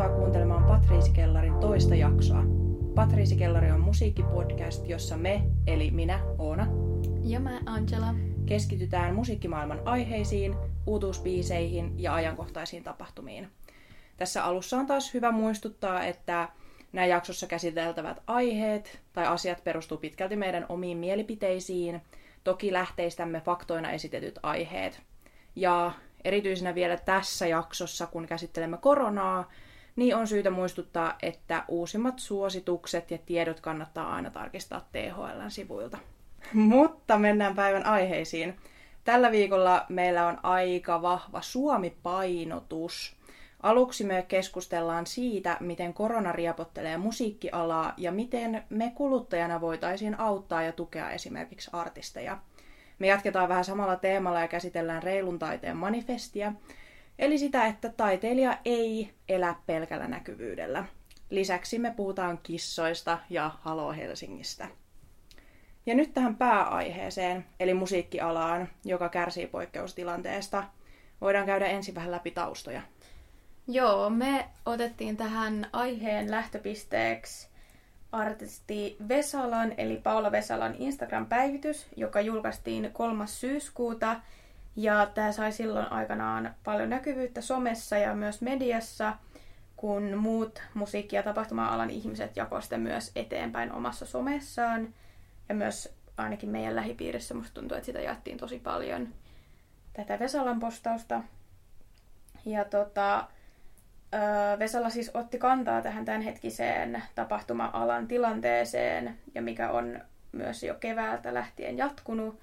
Tervetuloa kuuntelemaan Patriisi Kellarin toista jaksoa. Patriisi Kellari on musiikkipodcast, jossa me, eli minä, Oona, ja mä, Angela, keskitytään musiikkimaailman aiheisiin, uutuusbiiseihin ja ajankohtaisiin tapahtumiin. Tässä alussa on taas hyvä muistuttaa, että nämä jaksossa käsiteltävät aiheet tai asiat perustuu pitkälti meidän omiin mielipiteisiin, toki lähteistämme faktoina esitetyt aiheet. Ja erityisenä vielä tässä jaksossa, kun käsittelemme koronaa, niin on syytä muistuttaa, että uusimmat suositukset ja tiedot kannattaa aina tarkistaa THLn sivuilta. Mutta mennään päivän aiheisiin. Tällä viikolla meillä on aika vahva Suomi-painotus. Aluksi me keskustellaan siitä, miten korona riapottelee musiikkialaa ja miten me kuluttajana voitaisiin auttaa ja tukea esimerkiksi artisteja. Me jatketaan vähän samalla teemalla ja käsitellään reilun taiteen manifestia, eli sitä, että taiteilija ei elä pelkällä näkyvyydellä. Lisäksi me puhutaan kissoista ja Halo Helsingistä. Ja nyt tähän pääaiheeseen, eli musiikkialaan, joka kärsii poikkeustilanteesta. Voidaan käydä ensin vähän läpi taustoja. Joo, me otettiin tähän aiheen lähtöpisteeksi artisti Vesalan, eli Paula Vesalan Instagram-päivitys, joka julkaistiin 3. syyskuuta. Ja tämä sai silloin aikanaan paljon näkyvyyttä somessa ja myös mediassa, kun muut musiikki- ja tapahtuma-alan ihmiset jakoivat myös eteenpäin omassa somessaan. Ja myös ainakin meidän lähipiirissä musta tuntuu, että sitä jaettiin tosi paljon tätä Vesalan postausta. Ja tota, Vesala siis otti kantaa tähän tämänhetkiseen tapahtuma-alan tilanteeseen ja mikä on myös jo keväältä lähtien jatkunut.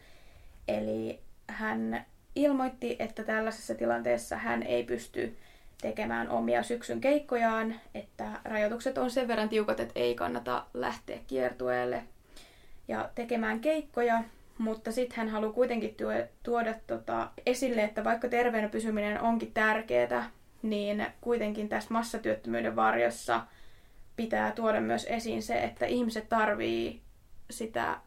Eli hän ilmoitti, että tällaisessa tilanteessa hän ei pysty tekemään omia syksyn keikkojaan, että rajoitukset on sen verran tiukat, että ei kannata lähteä kiertueelle ja tekemään keikkoja, mutta sitten hän haluaa kuitenkin tuoda tota esille, että vaikka terveenä pysyminen onkin tärkeää, niin kuitenkin tässä massatyöttömyyden varjossa pitää tuoda myös esiin se, että ihmiset tarvii sitä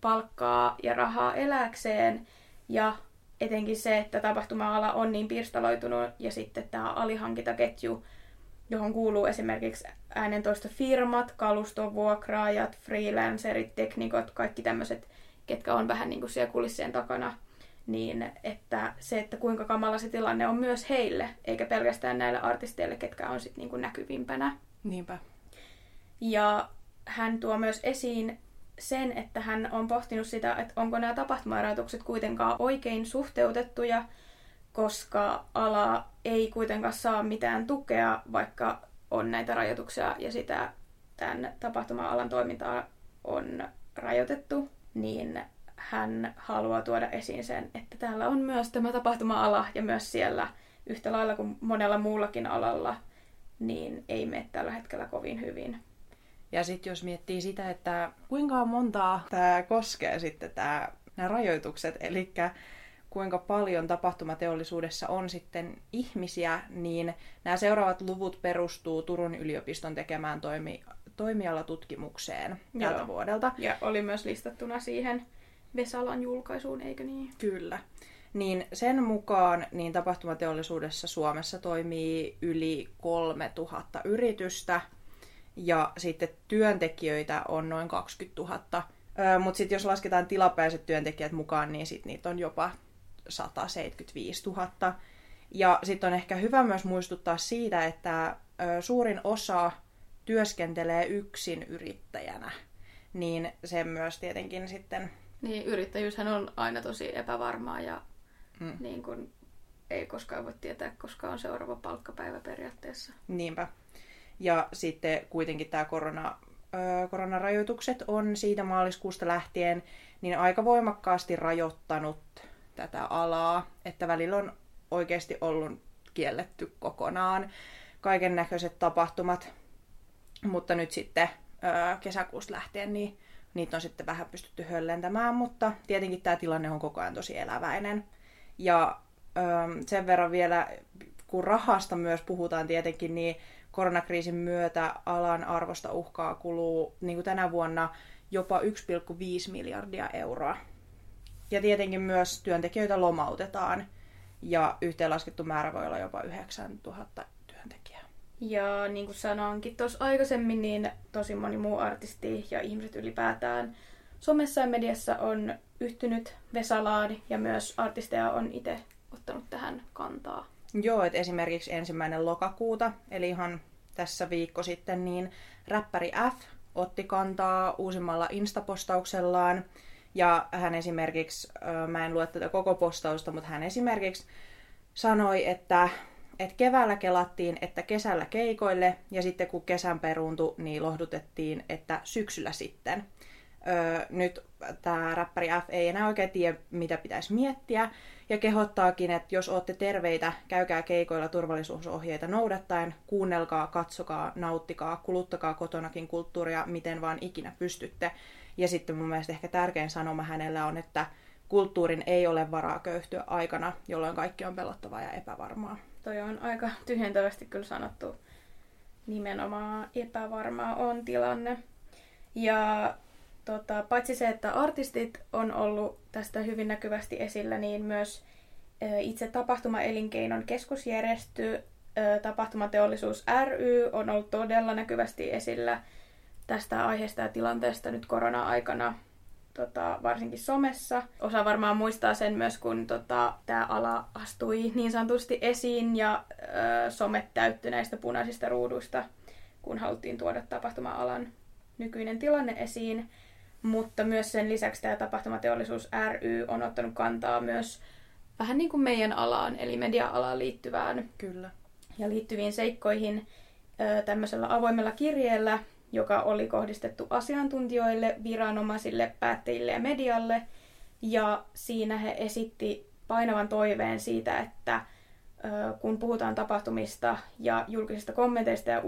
palkkaa ja rahaa eläkseen ja etenkin se, että tapahtuma-ala on niin pirstaloitunut ja sitten tämä alihankintaketju, johon kuuluu esimerkiksi äänentoistofirmat, kalustovuokraajat, freelancerit, teknikot, kaikki tämmöiset, ketkä on vähän niin kuin siellä kulissien takana – niin että se, että kuinka kamala se tilanne on myös heille, eikä pelkästään näille artisteille, ketkä on sitten niin näkyvimpänä. Niinpä. Ja hän tuo myös esiin sen, että hän on pohtinut sitä, että onko nämä tapahtumarajoitukset kuitenkaan oikein suhteutettuja, koska ala ei kuitenkaan saa mitään tukea, vaikka on näitä rajoituksia ja sitä tämän tapahtuma-alan toimintaa on rajoitettu, niin hän haluaa tuoda esiin sen, että täällä on myös tämä tapahtuma-ala ja myös siellä yhtä lailla kuin monella muullakin alalla, niin ei mene tällä hetkellä kovin hyvin. Ja sitten jos miettii sitä, että kuinka montaa tämä koskee sitten tämä, nämä rajoitukset, eli kuinka paljon tapahtumateollisuudessa on sitten ihmisiä, niin nämä seuraavat luvut perustuu Turun yliopiston tekemään toimi, toimialatutkimukseen tältä vuodelta. Ja oli myös listattuna siihen Vesalan julkaisuun, eikö niin? Kyllä. Niin sen mukaan niin tapahtumateollisuudessa Suomessa toimii yli 3000 yritystä ja sitten työntekijöitä on noin 20 000. Mutta sitten jos lasketaan tilapäiset työntekijät mukaan, niin sitten niitä on jopa 175 000. Ja sitten on ehkä hyvä myös muistuttaa siitä, että suurin osa työskentelee yksin yrittäjänä. Niin se myös tietenkin sitten niin, yrittäjyyshän on aina tosi epävarmaa ja mm. niin kun, ei koskaan voi tietää, koska on seuraava palkkapäivä periaatteessa. Niinpä. Ja sitten kuitenkin tämä korona, ö, koronarajoitukset on siitä maaliskuusta lähtien niin aika voimakkaasti rajoittanut tätä alaa, että välillä on oikeasti ollut kielletty kokonaan kaiken näköiset tapahtumat, mutta nyt sitten ö, kesäkuusta lähtien niin niitä on sitten vähän pystytty höllentämään, mutta tietenkin tämä tilanne on koko ajan tosi eläväinen. Ja sen verran vielä, kun rahasta myös puhutaan tietenkin, niin koronakriisin myötä alan arvosta uhkaa kuluu niin kuin tänä vuonna jopa 1,5 miljardia euroa. Ja tietenkin myös työntekijöitä lomautetaan ja yhteenlaskettu määrä voi olla jopa 9000 työntekijää. Ja niin kuin sanoinkin tuossa aikaisemmin, niin tosi moni muu artisti ja ihmiset ylipäätään somessa ja mediassa on yhtynyt Vesalaan ja myös artisteja on itse ottanut tähän kantaa. Joo, että esimerkiksi ensimmäinen lokakuuta, eli ihan tässä viikko sitten, niin räppäri F otti kantaa uusimmalla instapostauksellaan. Ja hän esimerkiksi, mä en lue tätä koko postausta, mutta hän esimerkiksi sanoi, että, että keväällä kelattiin, että kesällä keikoille, ja sitten kun kesän peruuntui, niin lohdutettiin, että syksyllä sitten. Öö, nyt tämä räppäri F ei enää oikein tiedä, mitä pitäisi miettiä, ja kehottaakin, että jos olette terveitä, käykää keikoilla turvallisuusohjeita noudattaen, kuunnelkaa, katsokaa, nauttikaa, kuluttakaa kotonakin kulttuuria, miten vaan ikinä pystytte. Ja sitten mun mielestä ehkä tärkein sanoma hänellä on, että kulttuurin ei ole varaa köyhtyä aikana, jolloin kaikki on pelottavaa ja epävarmaa. Toi on aika tyhjentävästi kyllä sanottu. Nimenomaan epävarmaa on tilanne. Ja tota, paitsi se, että artistit on ollut tästä hyvin näkyvästi esillä, niin myös itse tapahtumaelinkeinon keskusjärjestö, tapahtumateollisuus ry on ollut todella näkyvästi esillä tästä aiheesta ja tilanteesta nyt korona-aikana tota, varsinkin somessa. Osa varmaan muistaa sen myös, kun tota, tämä ala astui niin sanotusti esiin ja ö, somet täyttyi näistä punaisista ruuduista, kun haluttiin tuoda tapahtuma-alan nykyinen tilanne esiin. Mutta myös sen lisäksi tämä tapahtumateollisuus ry on ottanut kantaa myös vähän niin kuin meidän alaan, eli media-alaan liittyvään Kyllä. ja liittyviin seikkoihin tämmöisellä avoimella kirjeellä, joka oli kohdistettu asiantuntijoille, viranomaisille, päättäjille ja medialle. Ja siinä he esitti painavan toiveen siitä, että kun puhutaan tapahtumista ja julkisista kommenteista ja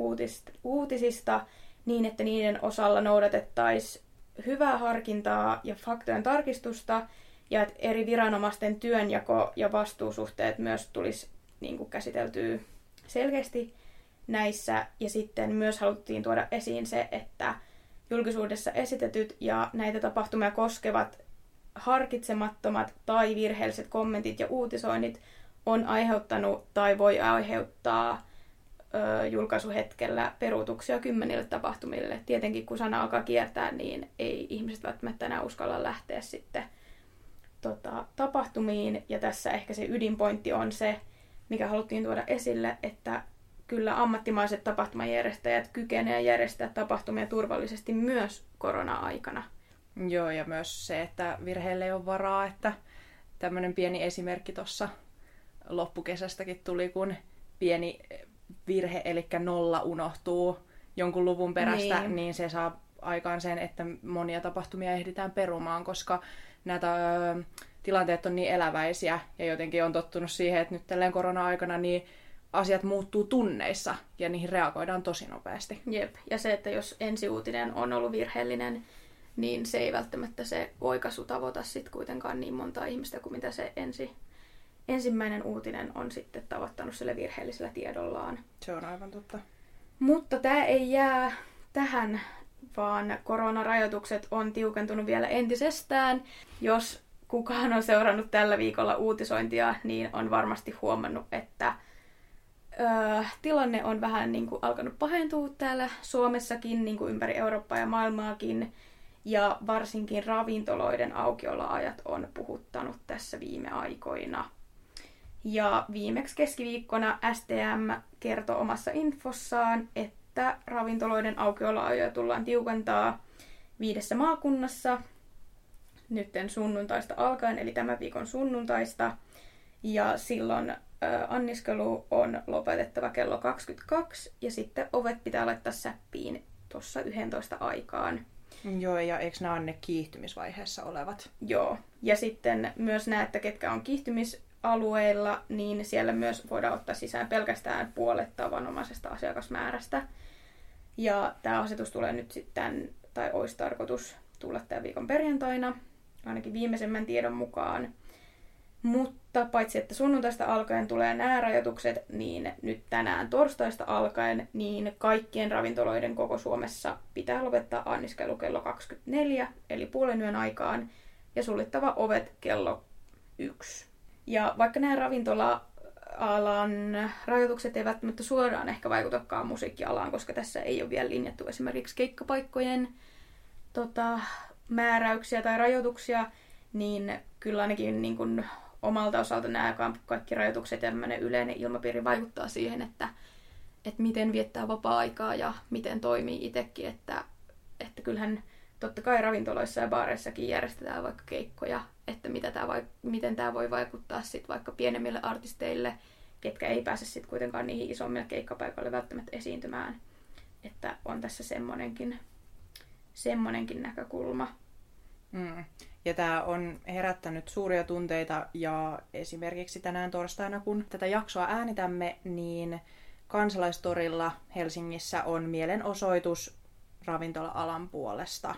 uutisista, niin että niiden osalla noudatettaisiin hyvää harkintaa ja faktojen tarkistusta, ja että eri viranomaisten työnjako ja vastuusuhteet myös tulisi niin kuin käsiteltyä selkeästi näissä. Ja sitten myös haluttiin tuoda esiin se, että julkisuudessa esitetyt ja näitä tapahtumia koskevat harkitsemattomat tai virheelliset kommentit ja uutisoinnit on aiheuttanut tai voi aiheuttaa ö, julkaisuhetkellä peruutuksia kymmenille tapahtumille. Tietenkin kun sana alkaa kiertää, niin ei ihmiset välttämättä enää uskalla lähteä sitten tota, tapahtumiin. Ja tässä ehkä se ydinpointti on se, mikä haluttiin tuoda esille, että kyllä ammattimaiset tapahtumajärjestäjät kykenevät järjestää tapahtumia turvallisesti myös korona-aikana. Joo, ja myös se, että virheelle ei ole varaa, että tämmöinen pieni esimerkki tuossa loppukesästäkin tuli, kun pieni virhe, eli nolla unohtuu jonkun luvun perästä, niin, niin se saa aikaan sen, että monia tapahtumia ehditään perumaan, koska näitä ö, tilanteet on niin eläväisiä ja jotenkin on tottunut siihen, että nyt tälleen korona-aikana niin asiat muuttuu tunneissa ja niihin reagoidaan tosi nopeasti. Jep, ja se, että jos ensiuutinen on ollut virheellinen, niin se ei välttämättä se oikaisu tavoita sitten kuitenkaan niin montaa ihmistä kuin mitä se ensi, ensimmäinen uutinen on sitten tavoittanut sille virheellisellä tiedollaan. Se on aivan totta. Mutta tämä ei jää tähän, vaan koronarajoitukset on tiukentunut vielä entisestään. Jos kukaan on seurannut tällä viikolla uutisointia, niin on varmasti huomannut, että öö, tilanne on vähän niin kuin alkanut pahentua täällä Suomessakin, niin kuin ympäri Eurooppaa ja maailmaakin. Ja varsinkin ravintoloiden aukioloajat on puhuttanut tässä viime aikoina. Ja viimeksi keskiviikkona STM kertoi omassa infossaan, että ravintoloiden aukioloajoja tullaan tiukentaa viidessä maakunnassa nytten sunnuntaista alkaen, eli tämän viikon sunnuntaista. Ja silloin anniskelu on lopetettava kello 22 ja sitten ovet pitää laittaa säppiin tuossa 11 aikaan. Joo, ja eikö nämä ole ne kiihtymisvaiheessa olevat? Joo, ja sitten myös näette, ketkä on kiihtymisalueilla, niin siellä myös voidaan ottaa sisään pelkästään puolet tavanomaisesta asiakasmäärästä. Ja tämä asetus tulee nyt sitten, tai olisi tarkoitus tulla tämän viikon perjantaina, ainakin viimeisemmän tiedon mukaan. Mutta paitsi että sunnuntaista alkaen tulee nämä rajoitukset, niin nyt tänään torstaista alkaen, niin kaikkien ravintoloiden koko Suomessa pitää lopettaa anniskelu kello 24, eli puolen yön aikaan, ja suljettava ovet kello 1. Ja vaikka nämä ravintola alan rajoitukset eivät välttämättä suoraan ehkä vaikutakaan musiikkialaan, koska tässä ei ole vielä linjattu esimerkiksi keikkapaikkojen tota, määräyksiä tai rajoituksia, niin kyllä ainakin niin kuin omalta osalta nämä kaikki rajoitukset ja yleinen ilmapiiri vaikuttaa siihen, että, että miten viettää vapaa-aikaa ja miten toimii itsekin, että, että kyllähän totta kai ravintoloissa ja baareissakin järjestetään vaikka keikkoja, että mitä tämä vai, miten tämä voi vaikuttaa sit vaikka pienemmille artisteille, ketkä ei pääse sitten kuitenkaan niihin isommille keikkapaikoille välttämättä esiintymään. Että on tässä semmonenkin, semmonenkin näkökulma. Mm. Ja tämä on herättänyt suuria tunteita ja esimerkiksi tänään torstaina, kun tätä jaksoa äänitämme, niin kansalaistorilla Helsingissä on mielenosoitus ravintola-alan puolesta.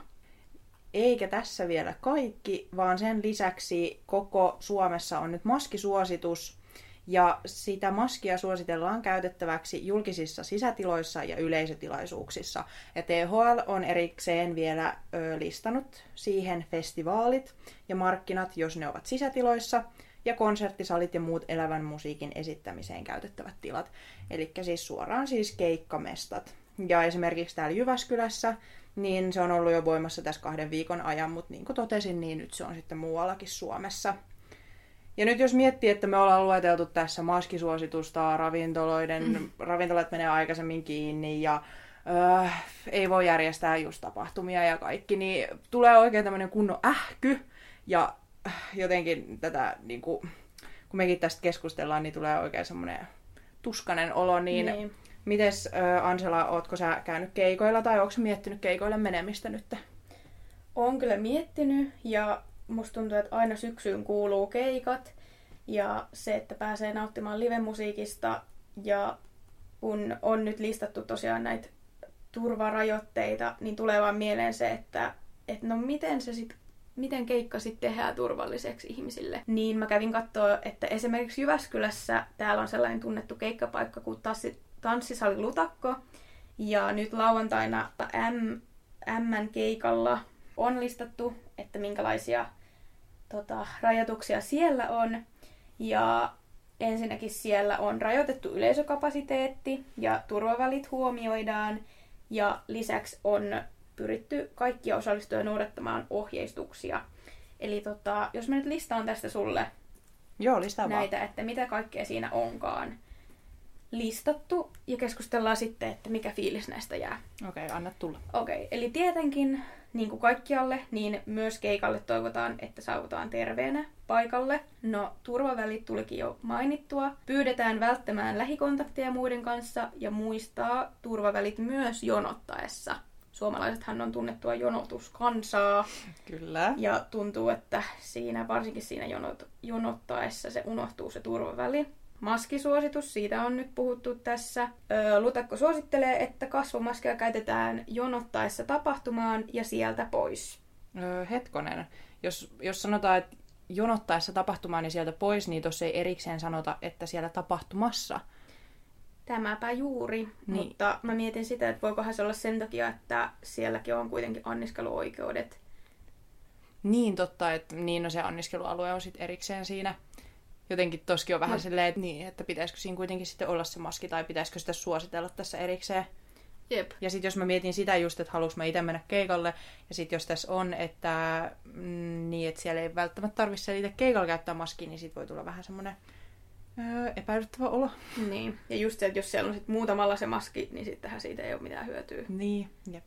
Eikä tässä vielä kaikki, vaan sen lisäksi koko Suomessa on nyt maskisuositus, ja sitä maskia suositellaan käytettäväksi julkisissa sisätiloissa ja yleisötilaisuuksissa. Ja THL on erikseen vielä ö, listannut siihen festivaalit ja markkinat, jos ne ovat sisätiloissa, ja konserttisalit ja muut elävän musiikin esittämiseen käytettävät tilat. Eli siis suoraan siis keikkamestat. Ja esimerkiksi täällä Jyväskylässä, niin se on ollut jo voimassa tässä kahden viikon ajan, mutta niin kuin totesin, niin nyt se on sitten muuallakin Suomessa. Ja nyt jos miettii, että me ollaan lueteltu tässä maskisuositusta, ravintoloiden, mm. ravintolat menee aikaisemmin kiinni ja öö, ei voi järjestää just tapahtumia ja kaikki, niin tulee oikein tämmöinen kunnon ähky ja äh, jotenkin tätä, niin kuin, kun mekin tästä keskustellaan, niin tulee oikein semmoinen tuskanen olo, niin, niin. Mites äh, Ansela, ootko sä käynyt keikoilla tai onko miettinyt keikoille menemistä nyt? Olen kyllä miettinyt ja musta tuntuu, että aina syksyyn kuuluu keikat ja se, että pääsee nauttimaan livemusiikista ja kun on nyt listattu tosiaan näitä turvarajoitteita, niin tulee vaan mieleen se, että, että no miten se sit, miten keikka sitten tehdään turvalliseksi ihmisille. Niin mä kävin katsoa, että esimerkiksi Jyväskylässä täällä on sellainen tunnettu keikkapaikka kuin Tanssisali Lutakko. Ja nyt lauantaina M, M keikalla on listattu, että minkälaisia tota, rajoituksia siellä on. Ja ensinnäkin siellä on rajoitettu yleisökapasiteetti ja turvavälit huomioidaan. Ja lisäksi on pyritty kaikkia osallistujia noudattamaan ohjeistuksia. Eli tota, jos mä nyt listaan tästä sulle Joo, listaa näitä, vaan. että mitä kaikkea siinä onkaan listattu ja keskustellaan sitten, että mikä fiilis näistä jää. Okei, okay, anna tulla. Okei, okay, eli tietenkin niin kuin kaikkialle, niin myös keikalle toivotaan, että saavutaan terveenä paikalle. No, turvavälit tulikin jo mainittua. Pyydetään välttämään lähikontakteja muiden kanssa ja muistaa turvavälit myös jonottaessa. Suomalaisethan on tunnettua jonotuskansaa. Kyllä. Ja tuntuu, että siinä, varsinkin siinä jonot, jonottaessa se unohtuu se turvaväli. Maskisuositus, siitä on nyt puhuttu tässä. Lutakko suosittelee, että kasvomaskeja käytetään jonottaessa tapahtumaan ja sieltä pois. Öö, hetkonen. Jos, jos sanotaan, että jonottaessa tapahtumaan ja sieltä pois, niin tuossa ei erikseen sanota, että siellä tapahtumassa. Tämäpä juuri, niin. mutta mä mietin sitä, että voikohan se olla sen takia, että sielläkin on kuitenkin anniskeluoikeudet. Niin totta, että niin no se anniskelualue on sitten erikseen siinä jotenkin toskin on vähän no. silleen, että, niin, että pitäisikö siinä kuitenkin sitten olla se maski tai pitäisikö sitä suositella tässä erikseen. Jep. Ja sitten jos mä mietin sitä just, että haluanko mä itse mennä keikalle, ja sitten jos tässä on, että mm, niin, että siellä ei välttämättä tarvitse itse keikalla käyttää maskia, niin sitten voi tulla vähän semmoinen öö, epäilyttävä olo. Niin, ja just se, että jos siellä on sit muutamalla se maski, niin sittenhän siitä ei ole mitään hyötyä. Niin, jep.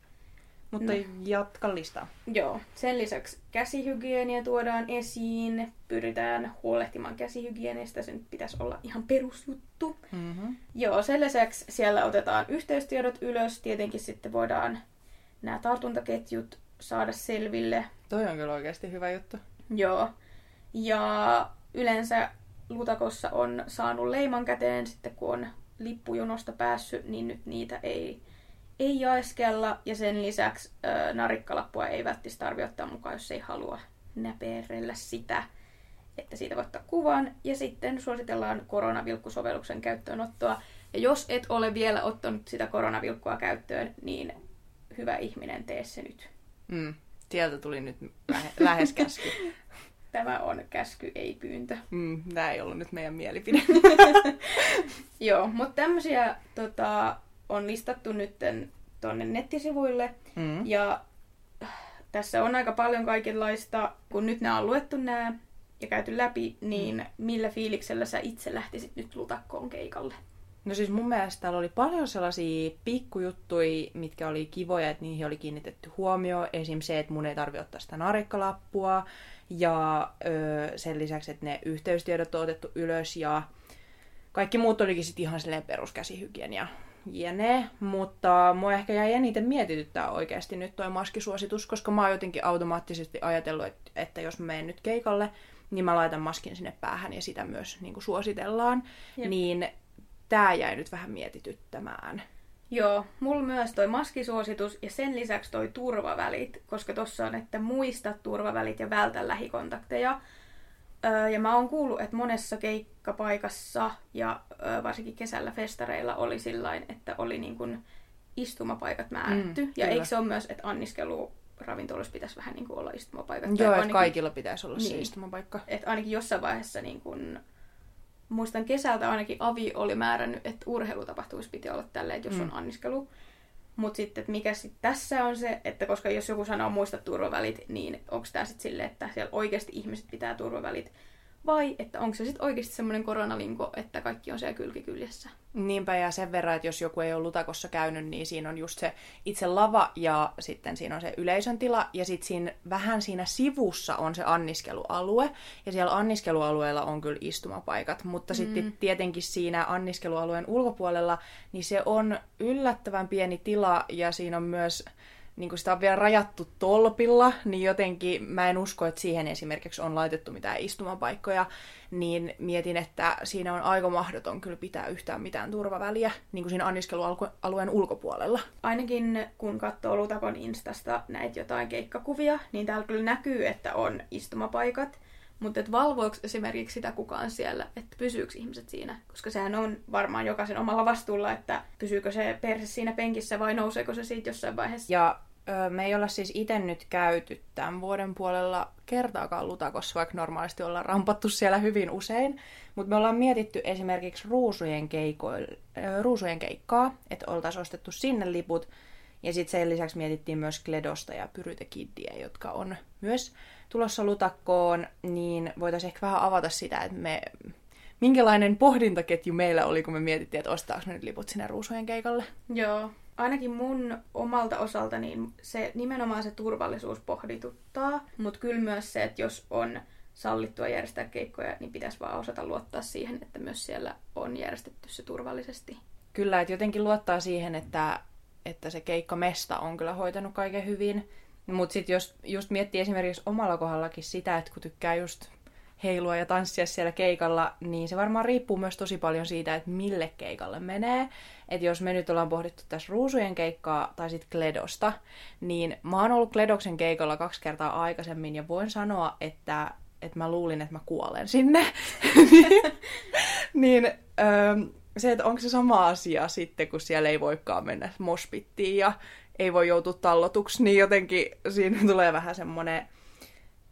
Mutta no. jatka listaa. Joo. Sen lisäksi käsihygienia tuodaan esiin. Pyritään huolehtimaan käsihygienistä. Sen pitäisi olla ihan perusjuttu. Mm-hmm. Joo, sen lisäksi siellä otetaan yhteystiedot ylös. Tietenkin sitten voidaan nämä tartuntaketjut saada selville. Toi on kyllä oikeasti hyvä juttu. Joo. Ja yleensä Lutakossa on saanut leiman käteen sitten, kun on lippujonosta päässyt, niin nyt niitä ei ei jaeskella ja sen lisäksi ö, narikkalappua ei välttämättä tarvitse ottaa mukaan, jos ei halua näperellä sitä, että siitä voi ottaa kuvan. Ja sitten suositellaan koronavilkkusovelluksen käyttöönottoa. Ja jos et ole vielä ottanut sitä koronavilkkua käyttöön, niin hyvä ihminen, tee se nyt. Mm, sieltä tuli nyt lähe, lähes käsky. tämä on käsky, ei pyyntö. Mm, tämä ei ollut nyt meidän mielipide. Joo, mutta tämmöisiä tota, on listattu nyt tuonne nettisivuille. Mm. Ja tässä on aika paljon kaikenlaista, kun nyt nämä on luettu nämä ja käyty läpi, niin mm. millä fiiliksellä sä itse lähtisit nyt lutakkoon keikalle? No siis mun mielestä täällä oli paljon sellaisia pikkujuttuja, mitkä oli kivoja, että niihin oli kiinnitetty huomio. Esim. se, että mun ei tarvi ottaa sitä narikkalappua. Ja öö, sen lisäksi, että ne yhteystiedot on otettu ylös. Ja kaikki muut olikin sitten ihan silleen peruskäsihygienia jene, mutta mua ehkä jäi eniten mietityttää oikeasti nyt toi maskisuositus, koska mä oon jotenkin automaattisesti ajatellut, että, että jos mä menen nyt keikalle, niin mä laitan maskin sinne päähän ja sitä myös niin kuin suositellaan. Jep. Niin tämä jäi nyt vähän mietityttämään. Joo, mulla myös toi maskisuositus ja sen lisäksi toi turvavälit, koska tossa on, että muista turvavälit ja vältä lähikontakteja. Ja mä oon kuullut, että monessa keikkapaikassa ja varsinkin kesällä festareilla oli sillain, että oli niin kun istumapaikat määrätty. Mm, ja eikö se ole myös, että anniskelu ravintoloissa pitäisi vähän niin kuin olla istumapaikat? Joo, että kaikilla pitäisi olla niin, se istumapaikka. Että ainakin jossain vaiheessa niin kun muistan kesältä ainakin Avi oli määrännyt, että urheilutapahtuissa piti olla tälleen, että jos mm. on anniskelu. Mutta sitten, että mikä sitten tässä on se, että koska jos joku sanoo muista turvavälit, niin onko tämä sitten silleen, että siellä oikeasti ihmiset pitää turvavälit vai että onko se sitten oikeasti semmoinen koronalinko, että kaikki on siellä kylkikyljessä? Niinpä ja sen verran, että jos joku ei ole lutakossa käynyt, niin siinä on just se itse lava ja sitten siinä on se yleisön tila ja sitten siinä, vähän siinä sivussa on se anniskelualue ja siellä anniskelualueella on kyllä istumapaikat, mutta mm. sitten tietenkin siinä anniskelualueen ulkopuolella, niin se on yllättävän pieni tila ja siinä on myös niin kun sitä on vielä rajattu tolpilla, niin jotenkin mä en usko, että siihen esimerkiksi on laitettu mitään istumapaikkoja, niin mietin, että siinä on aika mahdoton kyllä pitää yhtään mitään turvaväliä niin kuin siinä anniskelualueen ulkopuolella. Ainakin kun katsoo Lutakon Instasta näitä jotain keikkakuvia, niin täällä kyllä näkyy, että on istumapaikat, mutta et valvoiko esimerkiksi sitä kukaan siellä, että pysyykö ihmiset siinä? Koska sehän on varmaan jokaisen omalla vastuulla, että pysyykö se perse siinä penkissä vai nouseeko se siitä jossain vaiheessa. Ja me ei olla siis itse nyt käyty tämän vuoden puolella kertaakaan lutakossa, vaikka normaalisti ollaan rampattu siellä hyvin usein. Mutta me ollaan mietitty esimerkiksi ruusujen, keikoil, ruusujen keikkaa, että oltaisiin ostettu sinne liput. Ja sitten sen lisäksi mietittiin myös Kledosta ja Pyrytekiddiä, jotka on myös tulossa lutakkoon, niin voitaisiin ehkä vähän avata sitä, että me, minkälainen pohdintaketju meillä oli, kun me mietittiin, että ostaako me nyt liput sinne ruusujen keikalle. Joo, ainakin mun omalta osalta niin se nimenomaan se turvallisuus pohdituttaa, mutta kyllä myös se, että jos on sallittua järjestää keikkoja, niin pitäisi vaan osata luottaa siihen, että myös siellä on järjestetty se turvallisesti. Kyllä, että jotenkin luottaa siihen, että, että se keikkamesta on kyllä hoitanut kaiken hyvin. Mutta sitten jos just miettii esimerkiksi omalla kohdallakin sitä, että kun tykkää just heilua ja tanssia siellä keikalla, niin se varmaan riippuu myös tosi paljon siitä, että mille keikalle menee. Että jos me nyt ollaan pohdittu tässä ruusujen keikkaa tai sitten Kledosta, niin mä oon ollut Kledoksen keikalla kaksi kertaa aikaisemmin ja voin sanoa, että, että mä luulin, että mä kuolen sinne. niin öö, se, että onko se sama asia sitten, kun siellä ei voikaan mennä mospittiin ja ei voi joutua tallotuksi, niin jotenkin siinä tulee vähän semmoinen...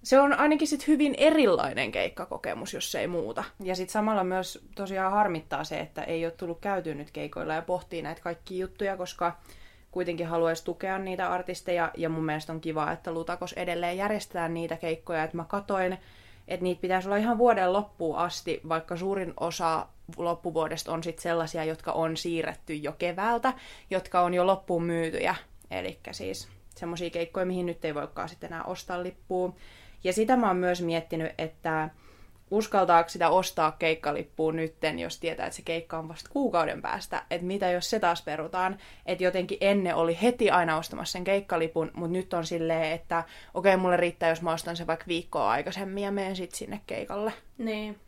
Se on ainakin sitten hyvin erilainen keikkakokemus, jos ei muuta. Ja sitten samalla myös tosiaan harmittaa se, että ei ole tullut käyty nyt keikoilla ja pohtii näitä kaikkia juttuja, koska kuitenkin haluaisi tukea niitä artisteja. Ja mun mielestä on kiva, että Lutakos edelleen järjestetään niitä keikkoja. Että mä katoin, että niitä pitäisi olla ihan vuoden loppuun asti, vaikka suurin osa loppuvuodesta on sitten sellaisia, jotka on siirretty jo keväältä, jotka on jo loppuun myytyjä. Eli siis semmoisia keikkoja, mihin nyt ei voikaan sitten enää ostaa lippua. Ja sitä mä oon myös miettinyt, että uskaltaako sitä ostaa keikkalippuun nytten, jos tietää, että se keikka on vasta kuukauden päästä. Että mitä jos se taas perutaan. Että jotenkin ennen oli heti aina ostamassa sen keikkalipun, mutta nyt on silleen, että okei, okay, mulle riittää, jos mä ostan sen vaikka viikkoa aikaisemmin ja menen sitten sinne keikalle. Niin.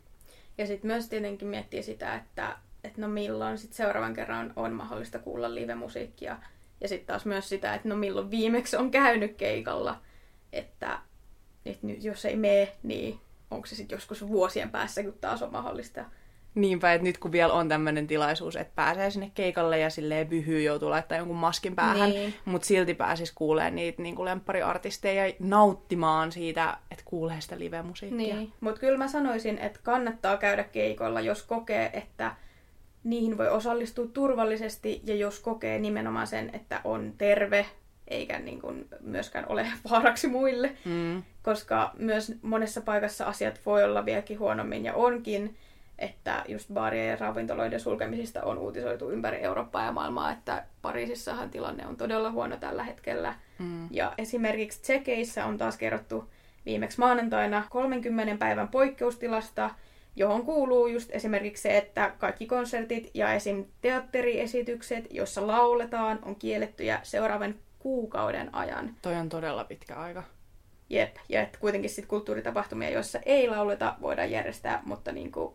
Ja sitten myös tietenkin miettii sitä, että, että no milloin sitten seuraavan kerran on mahdollista kuulla live-musiikkia ja sitten taas myös sitä, että no milloin viimeksi on käynyt keikalla, että, että nyt jos ei mene, niin onko se sitten joskus vuosien päässä, kun taas on mahdollista. Niinpä, että nyt kun vielä on tämmöinen tilaisuus, että pääsee sinne keikalle ja silleen vyhyy joutuu laittaa jonkun maskin päähän, Niin. mutta silti pääsis kuulee niitä niin kuin lemppariartisteja ja nauttimaan siitä, että kuulee sitä live-musiikkia. Niin, mutta kyllä mä sanoisin, että kannattaa käydä keikolla, jos kokee, että niihin voi osallistua turvallisesti ja jos kokee nimenomaan sen, että on terve eikä niin kuin myöskään ole vaaraksi muille, Mm. koska myös monessa paikassa asiat voi olla vieläkin huonommin ja onkin, että just baarien ja ravintoloiden sulkemisista on uutisoitu ympäri Eurooppaa ja maailmaa, että Pariisissahan tilanne on todella huono tällä hetkellä. Mm. Ja esimerkiksi Tsekeissä on taas kerrottu viimeksi maanantaina 30 päivän poikkeustilasta, johon kuuluu just esimerkiksi se, että kaikki konsertit ja esim. teatteriesitykset, joissa lauletaan, on kiellettyjä seuraavan kuukauden ajan. Toi on todella pitkä aika. Jep, ja että kuitenkin sit kulttuuritapahtumia, joissa ei lauleta, voidaan järjestää, mutta niin kuin,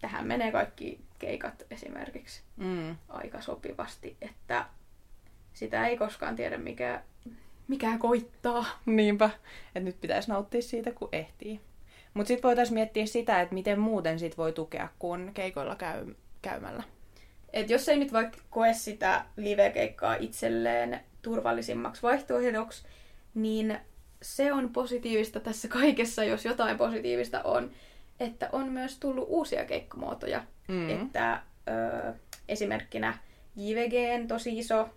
tähän menee kaikki keikat esimerkiksi Mm. aika sopivasti, että sitä ei koskaan tiedä, mikä, mikä koittaa. Niinpä, että nyt pitäisi nauttia siitä, kun ehtii. Mutta sitten voitaisiin miettiä sitä, että miten muuten sit voi tukea kuin keikoilla käy, käymällä. Et jos ei nyt vaikka koe sitä live-keikkaa itselleen turvallisimmaksi vaihtoehdoksi, niin se on positiivista tässä kaikessa, jos jotain positiivista on, että on myös tullut uusia keikkamuotoja. Mm. Että ö, esimerkkinä JVGn tosi iso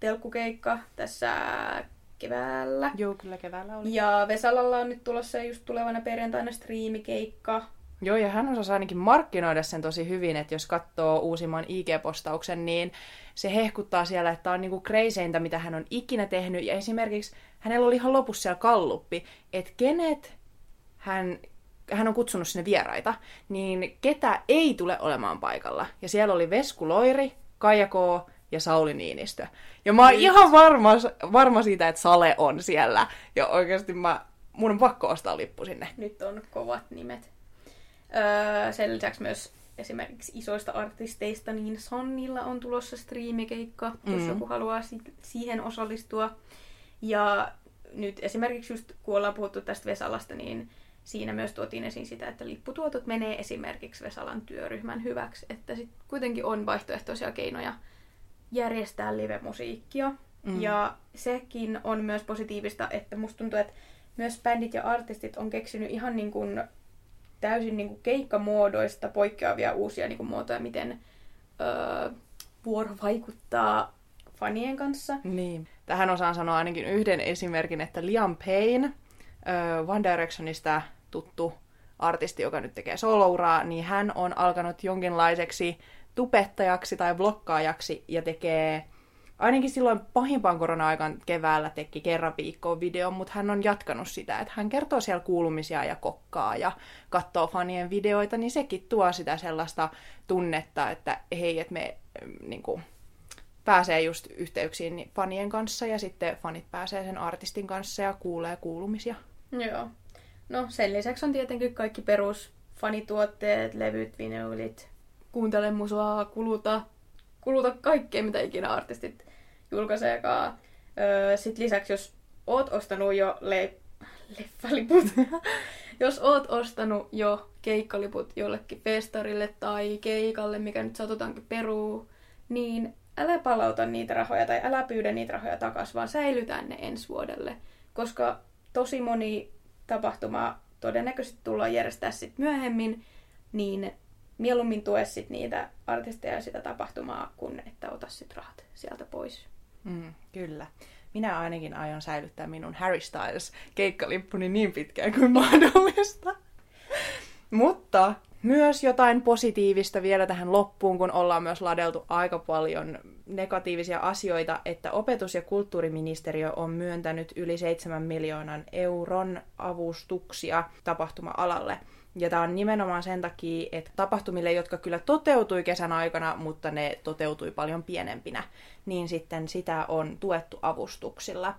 telkkukeikka tässä keväällä. Joo, kyllä keväällä oli. Ja Vesalalla on nyt tulossa just tulevana perjantaina striimikeikka. Joo, ja hän osasi ainakin markkinoida sen tosi hyvin, että jos katsoo uusimman IG-postauksen, niin se hehkuttaa siellä, että on niinku kreiseintä, mitä hän on ikinä tehnyt. Ja esimerkiksi hänellä oli ihan lopussa siellä kalluppi, että kenet hän, hän on kutsunut sinne vieraita, niin ketä ei tule olemaan paikalla. Ja siellä oli Vesku Loiri, Kaija K. ja Sauli Niinistö. Ja mä oon Niin. ihan varma, varma siitä, että Sale on siellä. Ja oikeasti mä, mun on pakko ostaa lippu sinne. Nyt on kovat nimet. Öö, sen lisäksi myös esimerkiksi isoista artisteista, niin Sonnilla on tulossa striimikeikka, jos Mm. joku haluaa si- siihen osallistua. Ja nyt esimerkiksi just kun ollaan puhuttu tästä Vesalasta, niin siinä myös tuotiin esiin sitä, että lipputuotot menee esimerkiksi Vesalan työryhmän hyväksi. Että sit kuitenkin on vaihtoehtoisia keinoja järjestää live-musiikkia. Mm. Ja sekin on myös positiivista, että musta tuntuu, että myös bändit ja artistit on keksinyt ihan niin kuin täysin niin kuin keikkamuodoista poikkeavia uusia niin kuin muotoja, miten öö, vuoro vaikuttaa fanien kanssa. Niin. Tähän osaan sanoa ainakin yhden esimerkin, että Liam Payne, ö, One Directionista tuttu artisti, joka nyt tekee solouraa, niin hän on alkanut jonkinlaiseksi tubettajaksi tai blokkaajaksi ja tekee ainakin silloin pahimpaan korona-aikaan keväällä teki kerran viikkoon videon, mutta hän on jatkanut sitä, että hän kertoo siellä kuulumisia ja kokkaa ja katsoo fanien videoita, niin sekin tuo sitä sellaista tunnetta, että hei, että me niin kuin, pääsee just yhteyksiin ni- fanien kanssa ja sitten fanit pääsee sen artistin kanssa ja kuulee kuulumisia. Joo. No sen lisäksi on tietenkin kaikki perus fanituotteet, levyt, vinyylit, kuuntele musaa, kuluta, kuluta kaikkea, mitä ikinä artistit julkaiseekaan. Öö, Sitten lisäksi, jos oot ostanut jo le- leffaliput, jos oot ostanut jo keikkaliput jollekin festarille tai keikalle, mikä nyt satutaankin peruu, niin älä palauta niitä rahoja tai älä pyydä niitä rahoja takaisin, vaan säilytään ne ensi vuodelle. Koska tosi moni tapahtuma todennäköisesti tullaan järjestää sit myöhemmin, niin mieluummin tue sit niitä artisteja ja sitä tapahtumaa, kun että ota sit rahat sieltä pois. Mm, kyllä. Minä ainakin aion säilyttää minun Harry Styles keikkalippuni niin pitkään kuin mahdollista. Mutta myös jotain positiivista vielä tähän loppuun, kun ollaan myös ladeltu aika paljon negatiivisia asioita, että opetus- ja kulttuuriministeriö on myöntänyt yli 7 miljoonan euron avustuksia tapahtuma-alalle. Ja tämä on nimenomaan sen takia, että tapahtumille, jotka kyllä toteutui kesän aikana, mutta ne toteutui paljon pienempinä, niin sitten sitä on tuettu avustuksilla.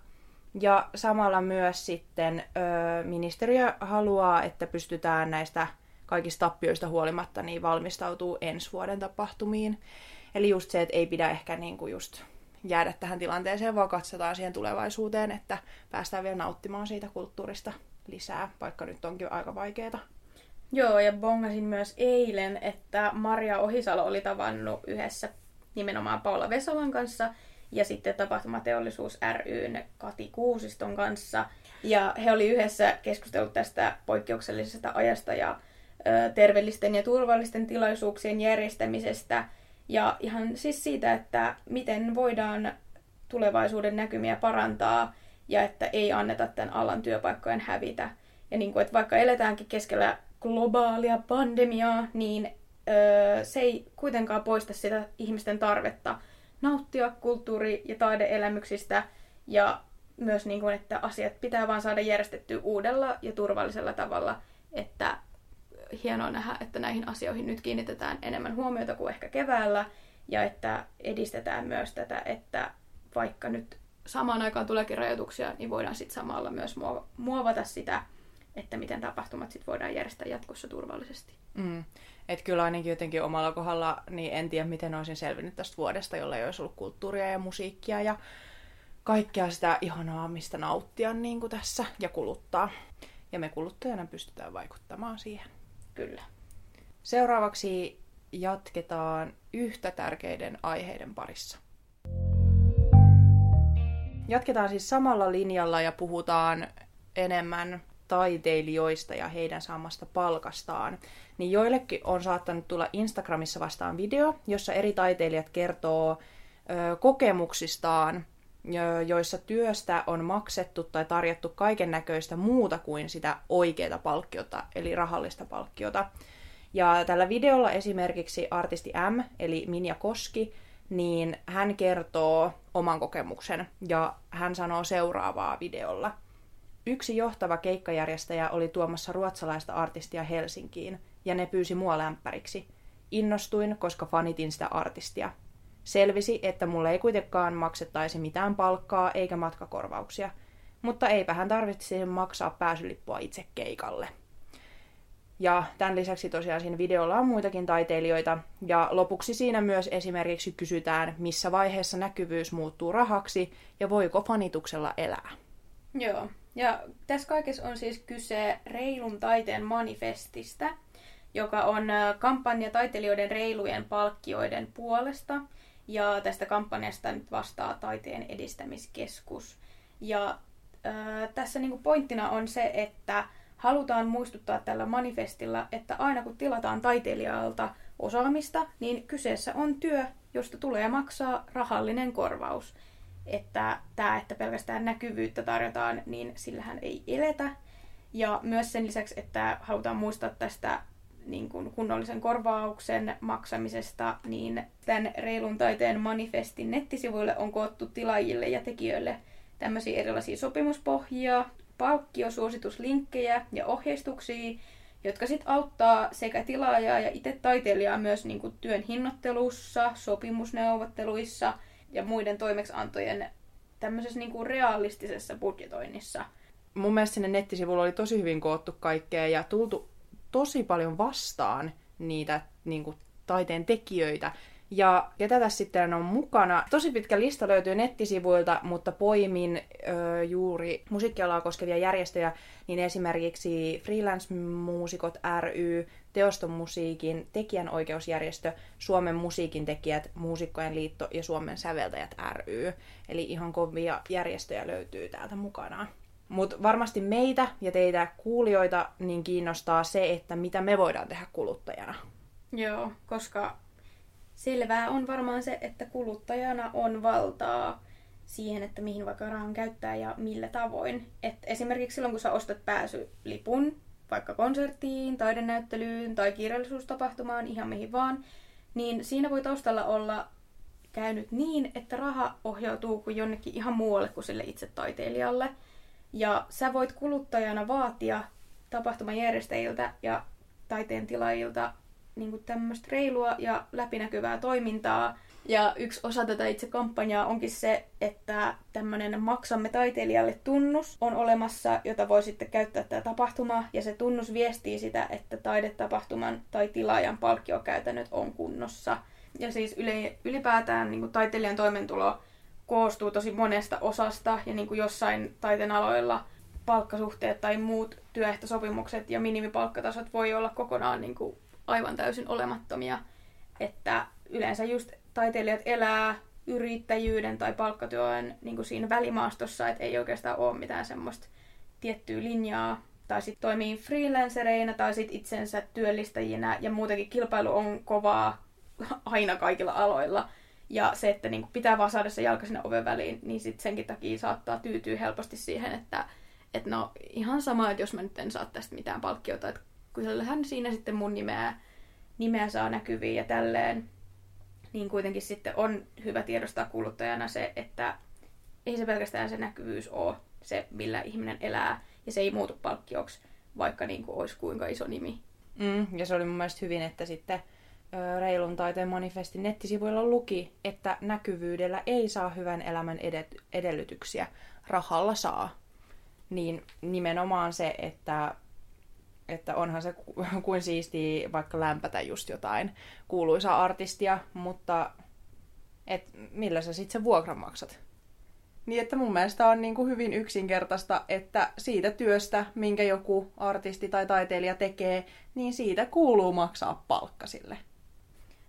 Ja samalla myös sitten ministeriö haluaa, että pystytään näistä kaikista tappioista huolimatta niin valmistautuu ensi vuoden tapahtumiin. Eli just se, että ei pidä ehkä niinku just jäädä tähän tilanteeseen, vaan katsotaan siihen tulevaisuuteen, että päästään vielä nauttimaan siitä kulttuurista lisää, vaikka nyt onkin aika vaikeaa. Joo, ja bongasin myös eilen, että Maria Ohisalo oli tavannut yhdessä nimenomaan Paula Vesalan kanssa ja sitten Tapahtumateollisuus ryn Kati Kuusiston kanssa. Ja he oli yhdessä keskustellut tästä poikkeuksellisesta ajasta ja ö, terveellisten ja turvallisten tilaisuuksien järjestämisestä. Ja ihan siis siitä, että miten voidaan tulevaisuuden näkymiä parantaa ja että ei anneta tämän alan työpaikkojen hävitä. Ja niin kuin, että vaikka eletäänkin keskellä globaalia pandemiaa, niin öö, se ei kuitenkaan poista sitä ihmisten tarvetta nauttia kulttuuri- ja taideelämyksistä ja myös niin kuin, että asiat pitää vaan saada järjestettyä uudella ja turvallisella tavalla, että hienoa nähdä, että näihin asioihin nyt kiinnitetään enemmän huomiota kuin ehkä keväällä ja että edistetään myös tätä, että vaikka nyt samaan aikaan tuleekin rajoituksia, niin voidaan sitten samalla myös muovata sitä, että miten tapahtumat sit voidaan järjestää jatkossa turvallisesti. Mm. Et kyllä ainakin jotenkin omalla kohdalla, niin en tiedä miten olisin selvinnyt tästä vuodesta, jolla ei olisi ollut kulttuuria ja musiikkia ja kaikkea sitä ihanaa, mistä nauttia niin kuin tässä ja kuluttaa. Ja me kuluttajana pystytään vaikuttamaan siihen. Kyllä. Seuraavaksi jatketaan yhtä tärkeiden aiheiden parissa. Jatketaan siis samalla linjalla ja puhutaan enemmän taiteilijoista ja heidän saamasta palkastaan, niin joillekin on saattanut tulla Instagramissa vastaan video, jossa eri taiteilijat kertoo ö, kokemuksistaan, joissa työstä on maksettu tai tarjottu kaiken näköistä muuta kuin sitä oikeaa palkkiota, eli rahallista palkkiota. Ja tällä videolla esimerkiksi artisti M, eli Minja Koski, niin hän kertoo oman kokemuksen ja hän sanoo seuraavaa videolla – Yksi johtava keikkajärjestäjä oli tuomassa ruotsalaista artistia Helsinkiin, ja ne pyysi mua lämpäriksi. Innostuin, koska fanitin sitä artistia. Selvisi, että mulle ei kuitenkaan maksettaisi mitään palkkaa eikä matkakorvauksia, mutta eipä hän tarvitsisi maksaa pääsylippua itse keikalle. Ja tämän lisäksi tosiaan siinä videolla on muitakin taiteilijoita. Ja lopuksi siinä myös esimerkiksi kysytään, missä vaiheessa näkyvyys muuttuu rahaksi ja voiko fanituksella elää. Joo, ja tässä kaikessa on siis kyse reilun taiteen manifestista, joka on kampanja taiteilijoiden reilujen palkkioiden puolesta. Ja tästä kampanjasta nyt vastaa Taiteen edistämiskeskus. Ja äh, tässä niinku pointtina on se, että halutaan muistuttaa tällä manifestilla, että aina kun tilataan taiteilijalta osaamista, niin kyseessä on työ, josta tulee maksaa rahallinen korvaus että tämä, että pelkästään näkyvyyttä tarjotaan, niin sillähän ei eletä. Ja myös sen lisäksi, että halutaan muistaa tästä niin kuin kunnollisen korvauksen maksamisesta, niin tämän reilun taiteen manifestin nettisivuille on koottu tilaajille ja tekijöille tämmöisiä erilaisia sopimuspohjia, palkkiosuosituslinkkejä ja ohjeistuksia, jotka sitten auttaa sekä tilaajaa ja itse taiteilijaa myös niin kuin työn hinnoittelussa, sopimusneuvotteluissa – ja muiden toimeksiantojen tämmöisessä niin kuin realistisessa budjetoinnissa. Mun mielestä sinne nettisivulla oli tosi hyvin koottu kaikkea ja tultu tosi paljon vastaan niitä niin kuin, taiteen tekijöitä. Ja ketä tässä sitten on mukana? Tosi pitkä lista löytyy nettisivuilta, mutta poimin ö, juuri musiikkialaa koskevia järjestöjä, niin esimerkiksi Freelance-muusikot ry, Teoston musiikin tekijänoikeusjärjestö, Suomen musiikin tekijät, Muusikkojen liitto ja Suomen säveltäjät ry. Eli ihan kovia järjestöjä löytyy täältä mukana. Mutta varmasti meitä ja teitä kuulijoita niin kiinnostaa se, että mitä me voidaan tehdä kuluttajana. Joo, koska selvää on varmaan se, että kuluttajana on valtaa siihen, että mihin vaikka rahan käyttää ja millä tavoin. Et esimerkiksi silloin, kun sä ostat pääsylipun vaikka konserttiin, taidenäyttelyyn tai kirjallisuustapahtumaan, ihan mihin vaan, niin siinä voi taustalla olla käynyt niin, että raha ohjautuu kuin jonnekin ihan muualle kuin sille itse taiteilijalle. Ja sä voit kuluttajana vaatia tapahtuman järjestäjiltä ja taiteen tilaajilta niin tämmöistä reilua ja läpinäkyvää toimintaa. Ja yksi osa tätä itse kampanjaa onkin se, että tämmöinen maksamme taiteilijalle tunnus on olemassa, jota voi sitten käyttää tämä tapahtuma. Ja se tunnus viestii sitä, että taidetapahtuman tai tilaajan palkkiokäytännöt on kunnossa. Ja siis ylipäätään niin kuin taiteilijan toimeentulo koostuu tosi monesta osasta ja niin kuin jossain taiteen aloilla palkkasuhteet tai muut työehtosopimukset ja minimipalkkatasot voi olla kokonaan niin kuin aivan täysin olemattomia. Että yleensä just taiteilijat elää yrittäjyyden tai palkkatyön niin kuin siinä välimaastossa, että ei oikeastaan ole mitään semmoista tiettyä linjaa, tai sitten toimii freelancereina tai sitten itsensä työllistäjinä, ja muutenkin kilpailu on kovaa aina kaikilla aloilla. Ja se, että niin pitää vaan saada se jalka sinne oven väliin, niin sitten senkin takia saattaa tyytyä helposti siihen, että että no ihan sama, että jos mä nyt en saa tästä mitään palkkiota, että kyllähän siinä sitten mun nimeä, nimeä saa näkyviin ja tälleen, niin kuitenkin sitten on hyvä tiedostaa kuluttajana se, että ei se pelkästään se näkyvyys ole se, millä ihminen elää, ja se ei muutu palkkioksi, vaikka niin kuin olisi kuinka iso nimi. Mm, ja se oli mun mielestä hyvin, että sitten Reilun taiteen manifestin nettisivuilla luki, että näkyvyydellä ei saa hyvän elämän edet- edellytyksiä, rahalla saa. Niin nimenomaan se, että, että onhan se kuin siisti vaikka lämpätä just jotain kuuluisaa artistia, mutta et millä sä sitten se vuokran maksat? Niin että mun mielestä on niin kuin hyvin yksinkertaista, että siitä työstä, minkä joku artisti tai taiteilija tekee, niin siitä kuuluu maksaa palkka sille.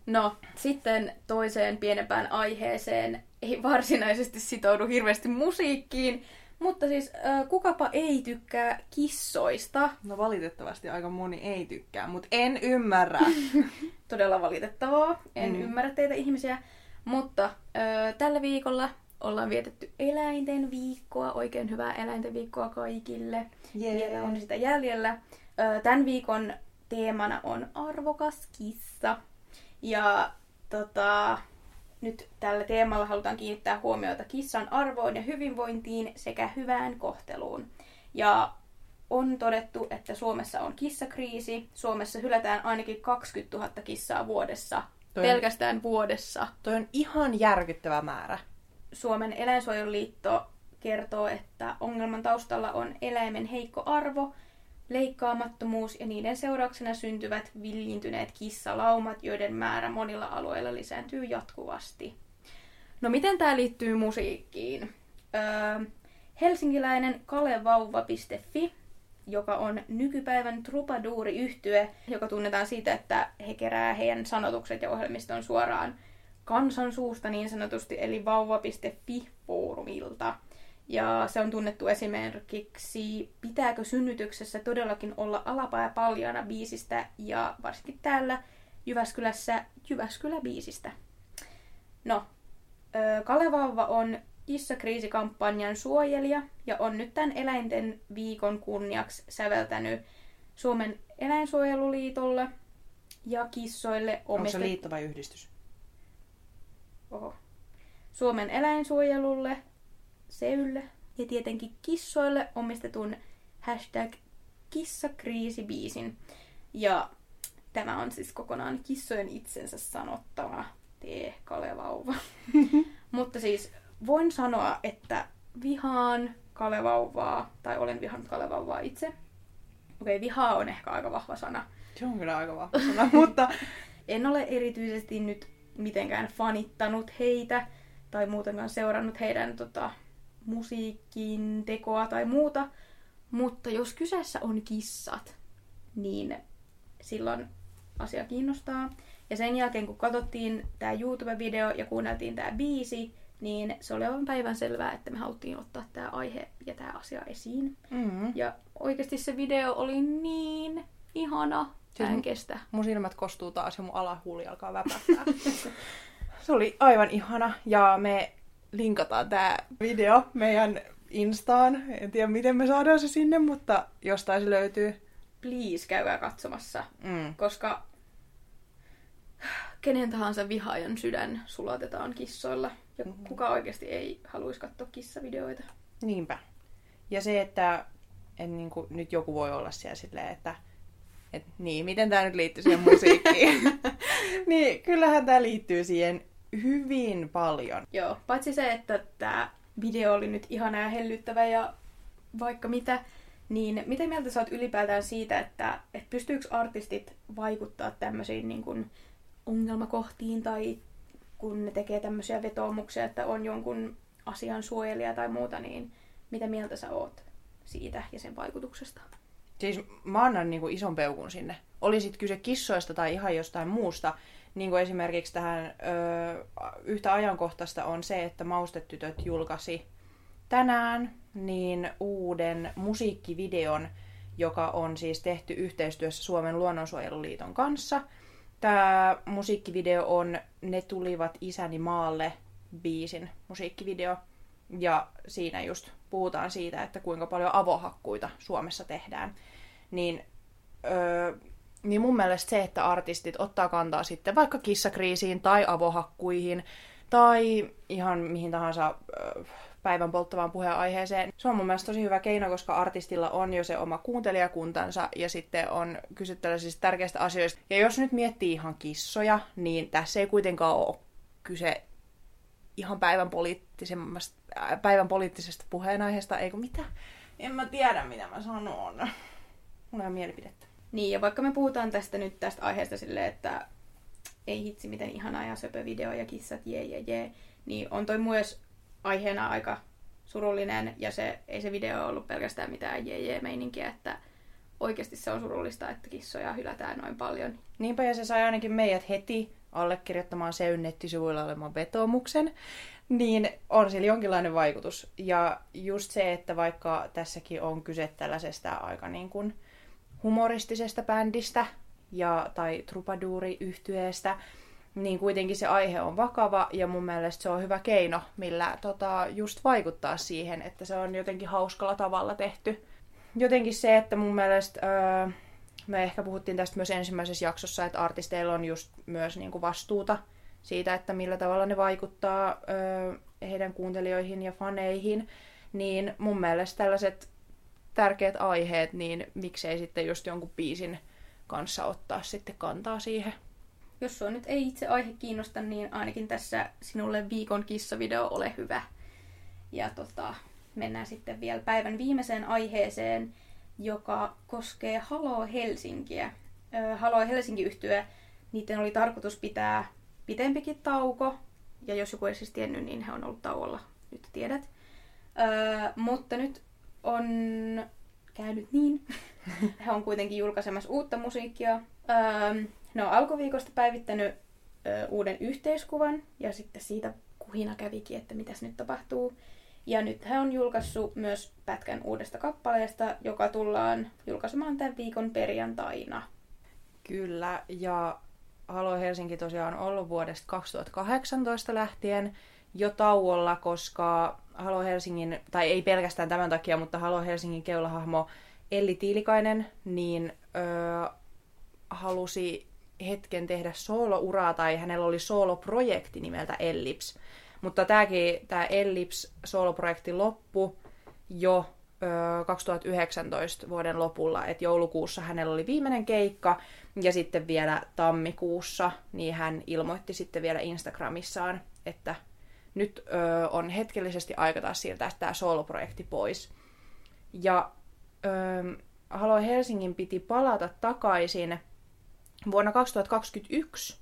No, sitten toiseen pienempään aiheeseen ei varsinaisesti sitoudu hirveästi musiikkiin, mutta siis äh, kukapa ei tykkää kissoista? No valitettavasti aika moni ei tykkää, mutta en ymmärrä. Todella valitettavaa. En mm. ymmärrä teitä ihmisiä. Mutta äh, tällä viikolla ollaan vietetty eläinten viikkoa. Oikein hyvää eläinten viikkoa kaikille. Yeah. Vielä on sitä jäljellä. Äh, tämän viikon teemana on arvokas kissa. Ja tota, nyt tällä teemalla halutaan kiinnittää huomiota kissan arvoon ja hyvinvointiin sekä hyvään kohteluun. Ja on todettu, että Suomessa on kissakriisi. Suomessa hylätään ainakin 20 000 kissaa vuodessa. Toi on, pelkästään vuodessa. Toi on ihan järkyttävä määrä. Suomen eläinsuojeluliitto kertoo, että ongelman taustalla on eläimen heikko arvo leikkaamattomuus ja niiden seurauksena syntyvät villintyneet kissalaumat, joiden määrä monilla alueilla lisääntyy jatkuvasti. No miten tämä liittyy musiikkiin? Öö, helsinkiläinen kalevauva.fi, joka on nykypäivän trupaduuri yhtye, joka tunnetaan siitä, että he kerää heidän sanotukset ja ohjelmiston suoraan kansan suusta niin sanotusti, eli vauva.fi-foorumilta. Ja se on tunnettu esimerkiksi Pitääkö synnytyksessä todellakin olla alapää paljana biisistä ja varsinkin täällä Jyväskylässä Jyväskylä-biisistä. No, Kalevauva on kissakriisikampanjan suojelija ja on nyt tämän eläinten viikon kunniaksi säveltänyt Suomen eläinsuojeluliitolle ja kissoille omistet... Onko se liitto vai yhdistys? Oho. Suomen eläinsuojelulle Seylle ja tietenkin kissoille omistetun hashtag kissakriisibiisin. Ja tämä on siis kokonaan kissojen itsensä sanottava tee Kalevauva. Mutta siis voin sanoa, että vihaan Kalevauvaa, tai olen vihannut Kalevauvaa itse. Okei, okay, vihaa on ehkä aika vahva sana. Se on kyllä aika vahva sana, mutta... En ole erityisesti nyt mitenkään fanittanut heitä, tai muutenkaan seurannut heidän tota, musiikin tekoa tai muuta. Mutta jos kyseessä on kissat, niin silloin asia kiinnostaa. Ja sen jälkeen, kun katsottiin tämä YouTube-video ja kuunneltiin tämä biisi, niin se oli aivan päivän selvää, että me haluttiin ottaa tämä aihe ja tämä asia esiin. Mm-hmm. Ja oikeasti se video oli niin ihana. Siis en kestä. Mun silmät kostuu taas ja mun alahuuli alkaa väpättää. se oli aivan ihana. Ja me linkataan tämä video meidän Instaan. En tiedä, miten me saadaan se sinne, mutta jostain se löytyy. Please käykää katsomassa, mm. koska kenen tahansa vihaajan sydän sulatetaan kissoilla. Ja mm-hmm. kuka oikeasti ei haluaisi katsoa kissavideoita. Niinpä. Ja se, että en, niin kuin, nyt joku voi olla siellä silleen, että et, niin, miten tämä nyt liittyy siihen musiikkiin? niin, kyllähän tämä liittyy siihen hyvin paljon. Joo, paitsi se, että tämä video oli nyt ihana ja hellyttävä ja vaikka mitä, niin miten mieltä sä oot ylipäätään siitä, että, että pystyykö artistit vaikuttaa tämmöisiin niin kuin ongelmakohtiin tai kun ne tekee tämmöisiä vetoomuksia, että on jonkun asian suojelija tai muuta, niin mitä mieltä sä oot siitä ja sen vaikutuksesta. Siis mä annan niin kuin ison peukun sinne. Oli sit kyse kissoista tai ihan jostain muusta. Niin kuin esimerkiksi tähän ö, yhtä ajankohtaista on se, että Maustetytöt julkaisi tänään niin uuden musiikkivideon, joka on siis tehty yhteistyössä Suomen luonnonsuojeluliiton kanssa. Tämä musiikkivideo on Ne tulivat isäni maalle biisin musiikkivideo. Ja siinä just puhutaan siitä, että kuinka paljon avohakkuita Suomessa tehdään. Niin, öö, niin mun mielestä se, että artistit ottaa kantaa sitten vaikka kissakriisiin tai avohakkuihin tai ihan mihin tahansa öö, päivän polttavaan puheenaiheeseen. Se on mun mielestä tosi hyvä keino, koska artistilla on jo se oma kuuntelijakuntansa ja sitten on kyse tällaisista tärkeistä asioista. Ja jos nyt miettii ihan kissoja, niin tässä ei kuitenkaan ole kyse ihan päivän, äh, päivän poliittisesta puheenaiheesta, eikö mitä? En mä tiedä, mitä mä sanon. Mulla on mielipidettä. Niin, ja vaikka me puhutaan tästä nyt tästä aiheesta silleen, että ei hitsi miten ihanaa ja söpö video ja kissat jee jee jee, niin on toi myös aiheena aika surullinen ja se, ei se video ollut pelkästään mitään jee jee meininkiä, että oikeasti se on surullista, että kissoja hylätään noin paljon. Niinpä ja se sai ainakin meidät heti allekirjoittamaan Seyn nettisivuilla olevan vetomuksen, niin on sillä jonkinlainen vaikutus. Ja just se, että vaikka tässäkin on kyse tällaisesta aika niin kuin humoristisesta bändistä ja, tai trupaduuri-yhtyeestä, niin kuitenkin se aihe on vakava ja mun mielestä se on hyvä keino, millä tota, just vaikuttaa siihen, että se on jotenkin hauskalla tavalla tehty. Jotenkin se, että mun mielestä öö, me ehkä puhuttiin tästä myös ensimmäisessä jaksossa, että artisteilla on just myös niin kuin vastuuta siitä, että millä tavalla ne vaikuttaa öö, heidän kuuntelijoihin ja faneihin, niin mun mielestä tällaiset tärkeät aiheet, niin miksei sitten just jonkun biisin kanssa ottaa sitten kantaa siihen. Jos sua nyt ei itse aihe kiinnosta, niin ainakin tässä sinulle viikon kissavideo ole hyvä. Ja tota, mennään sitten vielä päivän viimeiseen aiheeseen, joka koskee Halo Helsinkiä. Halo Helsinki yhtyä, niiden oli tarkoitus pitää pitempikin tauko, ja jos joku ei siis tiennyt, niin he on ollut tauolla, nyt tiedät. Öö, mutta nyt on käynyt niin. he on kuitenkin julkaisemassa uutta musiikkia. Öö, ne on alkuviikosta päivittänyt uuden yhteiskuvan, ja sitten siitä kuhina kävikin, että mitäs nyt tapahtuu. Ja nyt hän on julkaissut myös pätkän uudesta kappaleesta, joka tullaan julkaisemaan tämän viikon perjantaina. Kyllä, ja Halo Helsinki tosiaan on ollut vuodesta 2018 lähtien jo tauolla, koska Halo Helsingin, tai ei pelkästään tämän takia, mutta Halo Helsingin keulahahmo Elli Tiilikainen, niin öö, halusi hetken tehdä soolouraa, tai hänellä oli sooloprojekti nimeltä Ellips. Mutta tämäkin, tämä Ellips soloprojekti loppu jo ö, 2019 vuoden lopulla, että joulukuussa hänellä oli viimeinen keikka, ja sitten vielä tammikuussa, niin hän ilmoitti sitten vielä Instagramissaan, että nyt ö, on hetkellisesti aika taas siirtää tämä soloprojekti pois. Ja ö, Halo Helsingin piti palata takaisin vuonna 2021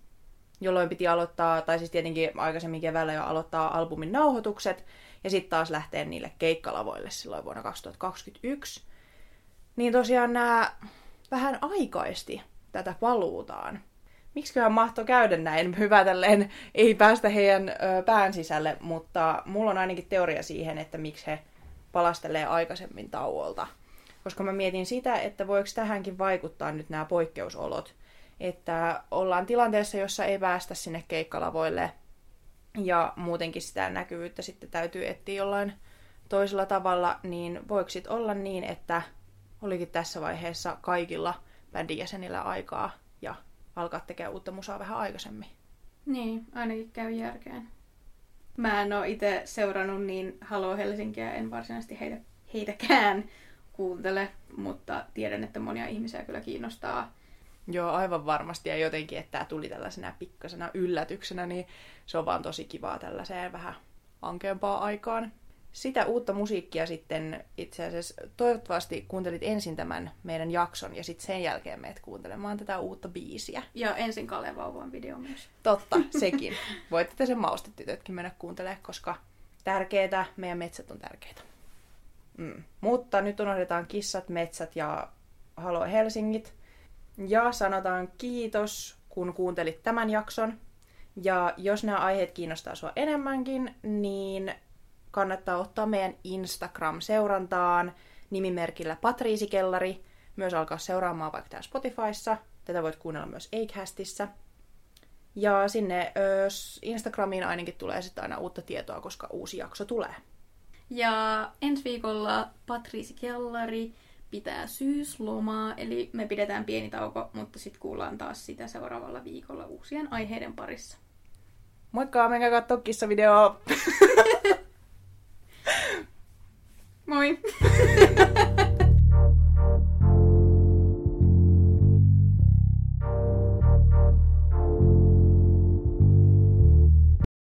jolloin piti aloittaa, tai siis tietenkin aikaisemmin keväällä jo aloittaa albumin nauhoitukset, ja sitten taas lähteä niille keikkalavoille silloin vuonna 2021. Niin tosiaan nämä vähän aikaisti tätä paluutaan. Miksiköhän mahto käydä näin? Hyvä tälleen, ei päästä heidän ö, pään sisälle, mutta mulla on ainakin teoria siihen, että miksi he palastelee aikaisemmin tauolta. Koska mä mietin sitä, että voiko tähänkin vaikuttaa nyt nämä poikkeusolot, että ollaan tilanteessa, jossa ei päästä sinne keikkalavoille ja muutenkin sitä näkyvyyttä sitten täytyy etsiä jollain toisella tavalla, niin voiko sit olla niin, että olikin tässä vaiheessa kaikilla bändin jäsenillä aikaa alkaa tekemään uutta musaa vähän aikaisemmin. Niin, ainakin käy järkeen. Mä en ole itse seurannut niin Halo Helsinkiä, en varsinaisesti heitä, heitäkään kuuntele, mutta tiedän, että monia ihmisiä kyllä kiinnostaa Joo, aivan varmasti. Ja jotenkin, että tämä tuli tällaisena pikkasena yllätyksenä, niin se on vaan tosi kivaa tällaiseen vähän ankeampaan aikaan. Sitä uutta musiikkia sitten itse asiassa toivottavasti kuuntelit ensin tämän meidän jakson ja sitten sen jälkeen meet kuuntelemaan tätä uutta biisiä. Ja ensin Kalle Vauvan video myös. Totta, sekin. Voitte sen maustetytötkin mennä kuuntelemaan, koska tärkeää, meidän metsät on tärkeitä. Mm. Mutta nyt unohdetaan kissat, metsät ja Halo Helsingit. Ja sanotaan kiitos, kun kuuntelit tämän jakson. Ja jos nämä aiheet kiinnostaa sua enemmänkin, niin kannattaa ottaa meidän Instagram-seurantaan nimimerkillä Patriisikellari. Myös alkaa seuraamaan vaikka täällä Spotifyssa. Tätä voit kuunnella myös Acastissa. Ja sinne ö, Instagramiin ainakin tulee sitten aina uutta tietoa, koska uusi jakso tulee. Ja ensi viikolla Patriisi Kellari pitää syyslomaa, eli me pidetään pieni tauko, mutta sitten kuullaan taas sitä seuraavalla viikolla uusien aiheiden parissa. Moikka, menkää katsoa kissavideoa! Moi!